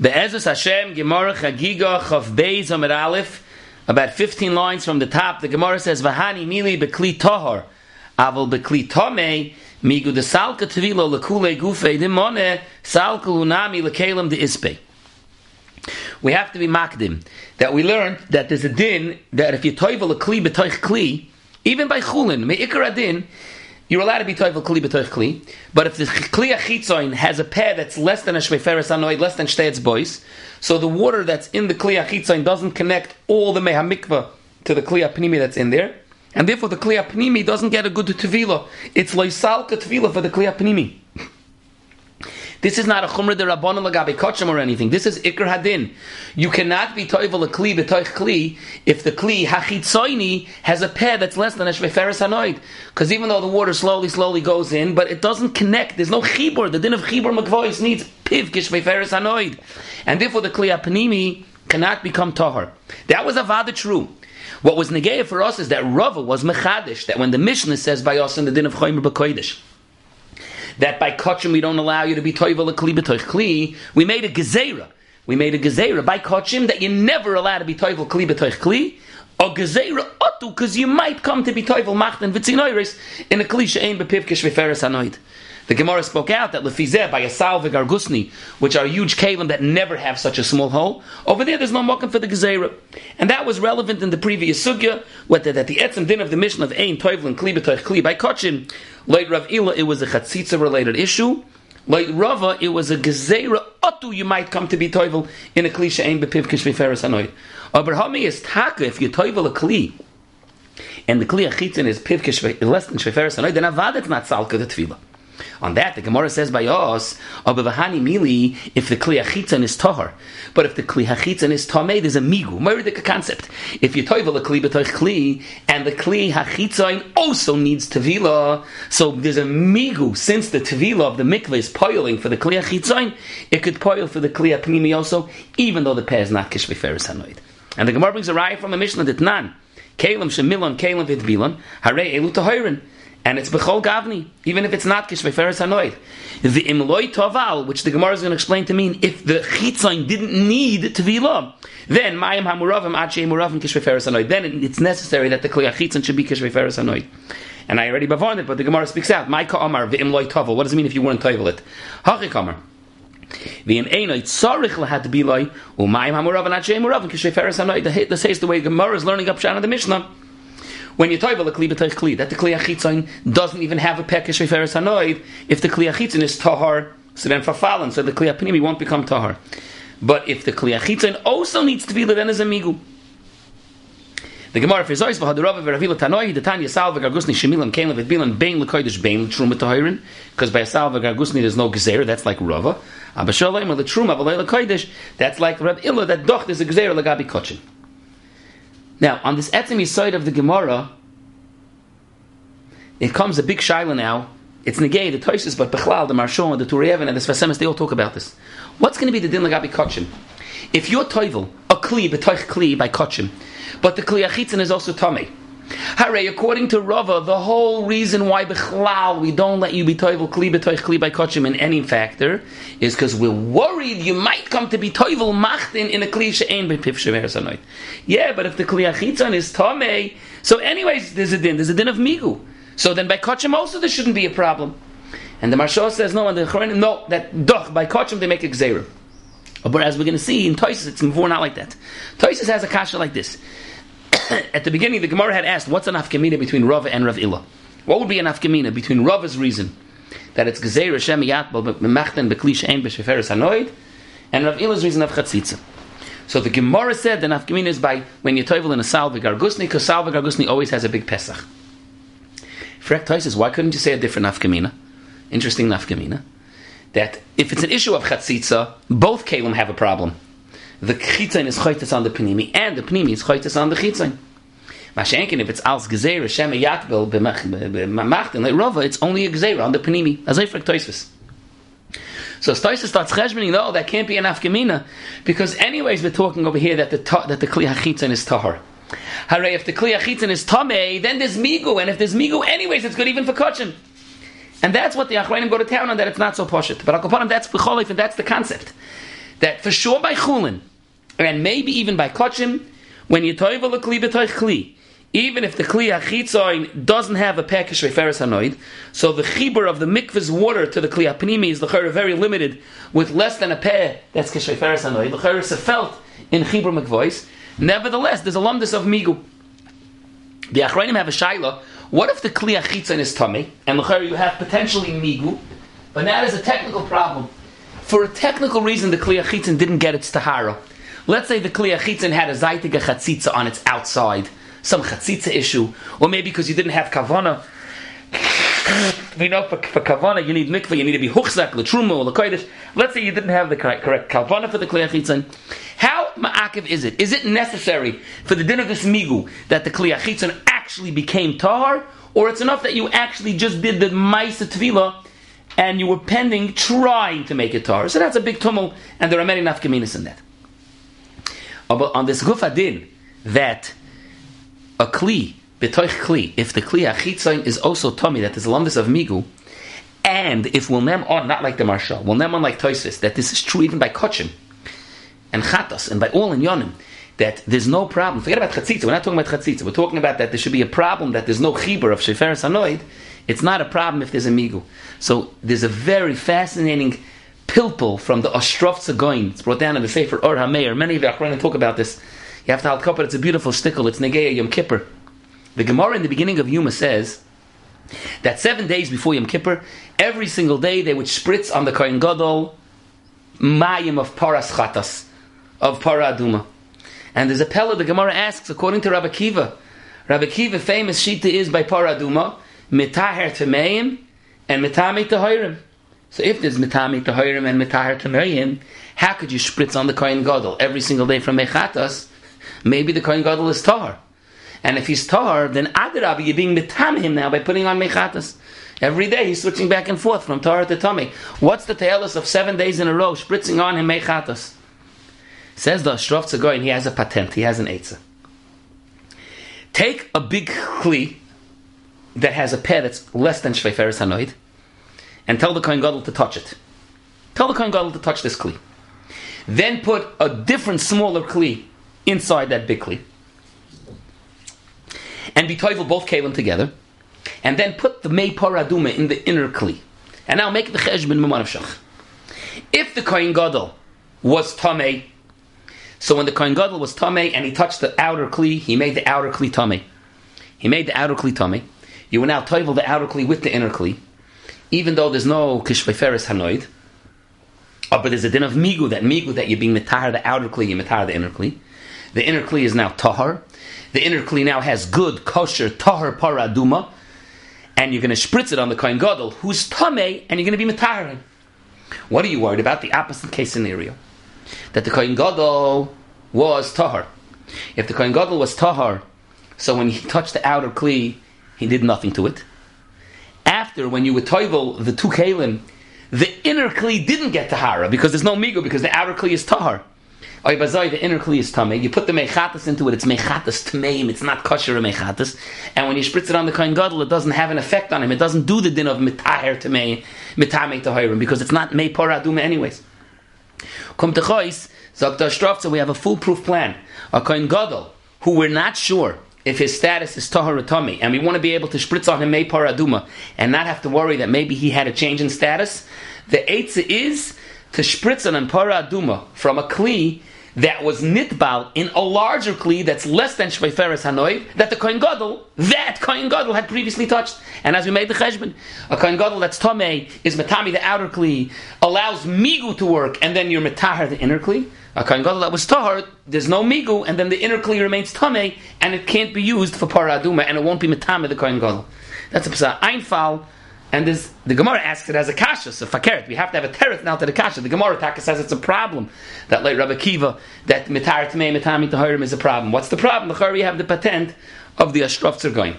Be'ezus Hashem, Gemara Chagiga, Chav Beis, Amid Aleph, about 15 lines from the top, the Gemara says, Vahani mili bekli tohar, aval bekli tome, migu de salka tvilo lekule gufe dimone, salka lunami lekelim de ispe. We have to be makdim, that we learned that there's a din, that if you toivel a kli betoich kli, even by chulin, me'ikar adin, you're allowed to be toivel kli b'toich kli, but if the kli achitzoin has a pair that's less than a shveferes anoid, less than shteitz boys, so the water that's in the kli achitzoin doesn't connect all the mehamikva to the kli apnimi that's in there, and therefore the kli apnimi doesn't get a good tevila. It's loisalka tevila for the kli apnimi. This is not a chumra de rabbanon lagabe kachim or anything. This is ikr hadin. You cannot be toivel a kli b'toich kli if the kli hachitzoini has a pair that's less than a shveferes hanoid. Because even though the water slowly, slowly goes in, but it doesn't connect. There's no chibur. The din of chibur makvois needs piv kishveferes hanoid, and therefore the kli apanimi cannot become tahar. That was avada true. What was negeya for us is that Rava was mechadish. That when the Mishnah says by us in the din of choimer b'koidish that by kachim we don't allow you to be toivel a kli b'toich kli, we made a gezerah. We made a gezerah by kachim that you're never allowed to be toivel kli b'toich kli, or gezerah otu, because you might come to be toivel machten v'tzinoiris in a kli she'ein b'piv kishveferes hanoid. The Gemara spoke out that lefizeh by a gargusni, which are huge kalim that never have such a small hole. Over there, there's no mokum for the gezerah, and that was relevant in the previous sugya, whether that the etzem din of the Mishnah of ein toivel and kli b'toich kli by kachim like Rav Ila, it was a chatzitza related issue. Like Rava, it was a gezerah otu you might come to be toivel in a kli she'en bepiv kishviferes hanoid. Aber hami is taka, if you toivel a kli, and the kli achitzin is piv kishviferes less than shviferes hanoid, then avad it's not salka the tevila. On that, the Gemara says by us, Abavahani mili, if the Kli Hachitzan is Tahar. But if the Kli Hachitzan is Tameh, there's a Migu, Meridic concept. If you toivel a Kli B'toich Kli, and the Kli also needs Tevila, so there's a Migu, since the Tevila of the mikveh is poiling for the Kli it could poil for the Kli also, even though the peh is not Kishbeferes Hanoid. And the Gemara brings a raya from the Mishnah that Kalim Shemilon, Kalim Vidbilon, Hare Elu Tahirin and it's bechol gavni, even if it's not kishveferes hanoid. The imloy toval, which the Gemara is going to explain to mean, if the chitzain didn't need tevila, then mayim hamuravim ache muravim kishveferes hanoid. Then it's necessary that the kliyach chitzon should be kishveferes hanoid. And I already bavarned it, but the Gemara speaks out. My ka'amar v'imloy toval. What does it mean if you weren't tovel it? Hachi kamar. V'im einoid tzarich lahat biloi umayim hamuravim ache muravim kishveferes hanoid. This is the way Gemara is learning up Shana the Mishnah when you toivel a kli b'teich kli, that the kli achitzon doesn't even have a pekish referes hanoid, if the kli achitzon is tahar, so then fafalin, so the kli apnimi won't become tahar. But if the kli achitzon also needs to be then is a migu. The Gemara for Zois v'had Rava v'Ravila Tanoi the Tanya Sal v'Gargusni Shemilam Kain leVit Bein leKodesh Bein l'Truma Tahirin because by Sal v'Gargusni there's no Gezer that's like Rava. Abashalayim l'Truma v'Leila Kodesh that's like Rav Illa that Doch there's a Gezer l'Gabi Kochin now, on this etzemi side of the Gemara, it comes a big shaila now. It's negay, the Toises, but Bechlal, the Marshon, the Turievan, and the Svasemis, they all talk about this. What's going to be the din lagabi kachim? If you're toivel, a kli, betoich kli by kachim, but the kli achitzin is also tummy. Hare, according to Rava, the whole reason why Bechlal we don't let you be toivel kli betoich kli by kochim in any factor is because we're worried you might come to be toivel machtin in a kli she'en b'piv shever Yeah, but if the kli achitzon is tomei, so anyways, there's a din. There's a din of migu. So then by kochim also there shouldn't be a problem. And the Marsha says no, and the Chorenim no that doch by kochim they make a gzerim. But as we're going to see in Toises, it's more not like that. Toises has a kasha like this. at the beginning, the Gemara had asked, what's an afkamina between Rava and Rav Illa? What would be an afkamina between Rava's reason that it's Gezer Hashem Yatbal B'Machten B'Klish Ein B'Sheferes Hanoid and Rav Illa's reason of Chatzitza. So the Gemara said the afkamina is by when you toivel in a salve gargusni, because salve gargusni always has a big pesach. Frek says, why couldn't you say a different afkamina? Interesting afkamina. That if it's an issue of chatzitza, both kalim have a problem the chitzon is choites on the panimi, and the panimi is choites on the Mashenkin, if it's als gezer, Shem yakbel b'machtin, like Rava, it's only a gezer on the panimi. As I for Toisvis. So Stoisa starts cheshboning, no, that can't be an afkamina, because anyways we're talking over here that the that the kli hachitzon is tahar. Hooray, if the kli hachitzon is tamei, then there's migu, and if there's migu, anyways, it's good even for kachin. And that's what the Achrayim go to town on, that it's not so poshut. But Akopanim, that's b'cholif, and that's the concept that for sure by chulin, and maybe even by kochim, when you toivel a kli b'toich kli, even if the kli achitzoin doesn't have a package referis hanoid, so the chibur of the mikvah's water to the kli apnimi is the very limited, with less than a pair that's kishreferis hanoid. Chayr is felt in chibur mikvois. Nevertheless, there's a lumdus of migu. The achrayim have a shaila. What if the kli achitzon is tummy, and the you have potentially migu, but that is a technical problem. For a technical reason, the kli achitzon didn't get its tahara. Let's say the kli achitzon had a zaytig chatzitza on its outside some chatzitza issue, or maybe because you didn't have kavana. we know for, for kavana you need mikvah, you need to be huchzak, letruma, or. Let's say you didn't have the correct, correct kavana for the kliyachitzin. How ma'akiv is it? Is it necessary for the din of this migu that the kliyachitzin actually became tahar, or it's enough that you actually just did the ma'isa tvila and you were pending trying to make it tahar? So that's a big tumult, and there are many nafkaminas in that. But on this gufadin that a kli, betoich kli, if the kli achitzain is also tummy, that is lumbus of migu, and if we'll nem on, not like the marshal, we'll nem on like toisis, that this is true even by kochim, and chatas, and by all in yonim, that there's no problem. Forget about chatzitza. We're not talking about chatzitza. We're talking about that there should be a problem that there's no chiber of sheferes anoid. It's not a problem if there's a migu. So there's a very fascinating pilpul from the Ostrovtza Goin. It's brought down in the Sefer Or HaMeir. Many of the Achronim talk about this. You have to halt kappa. It's a beautiful stickle. It's Negeya Yom Kippur. The Gemara in the beginning of Yuma says that seven days before Yom Kippur, every single day they would spritz on the Kohen Gadol mayim of paras chatas, of para aduma. And there's a pella the Gemara asks, according to Rabbi Kiva, Rabbi Kiva famous shita is by para aduma, mitaher temeim and mitami tahirim. So if there's mitami tahirim and mitaher temeim, how could you spritz on the Kohen Gadol every single day from mechatas? Maybe the Kohen Gadol is Tahar. And if he's Tahar, then Adarabi, you're being mitam him now by putting on Mechatas. Every day he's switching back and forth from Tahar to Tummy. What's the tailus of seven days in a row spritzing on him Mechatas? Says the Ashrof Tzagoyin, he has a patent, he has an Eitzah. Take a big Kli that has a pair that's less than Shveiferes Hanoid and tell the Kohen Gadol to touch it. Tell the Kohen Gadol to touch this Kli. Then put a different smaller Kli inside that big kli. And be toivel both kelim together. And then put the mei paraduma in the inner kli. And now make the cheshbon shach. If the kohen gadol was tamei, so when the kohen gadol was tamei and he touched the outer kli, he made the outer kli tamei. He made the outer kli tamei. You will now toivel the outer kli with the inner kli, even though there's no kishveiferes hanoid. Oh, but there's a din of migu that migu that you're being mitar the outer kli, you mitar the inner kli. The inner kli is now tahar. The inner kli now has good kosher tahar paraduma, and you're going to spritz it on the kohen gadol, who's tamei, and you're going to be mataharin. What are you worried about? The opposite case scenario, that the kohen gadol was tahar. If the kohen gadol was tahar, so when he touched the outer kli, he did nothing to it. After, when you would toivel the two kalim, the inner kli didn't get tahara because there's no migo because the outer kli is tahar. Oibazoi, the inner kli is tamei. You put the mechatas into it, it's mechatas tameim, it's not kosher mechatas. And when you spritz it on the kohen gadol, it doesn't have an effect on him. It doesn't do the din of mitaher tamei, mitamei tahirim, because it's not mei poraduma anyways. Come to chois, Zok so we have a foolproof plan. A kohen gadol, who we're not sure if his status is tahar tummy, and we want to be able to spritz on him mei paraduma, and not have to worry that maybe he had a change in status, the eitzah is to spritz an aduma from a kli that was nitbal in a larger kli that's less than shveiferes hanoiv that the kohen gadol that kohen gadol had previously touched. And as we made the cheshbon, a kohen gadol that's tamei is metami the outer kli allows migu to work, and then you're metahar the inner kli. A kohen gadol that was tahar, there's no migu, and then the inner kli remains tamei, and it can't be used for paraduma, and it won't be metami the kohen gadol. That's a psa einfal and this, the Gemara asks it as a kasha, so fakert. We have to have a teretz now to the kasha. The Gemara taka says it's a problem that late Rabbi Kiva that mitar tmei mitami tahirim is a problem. What's the problem? The we have the patent of the Ostrovtza Goin.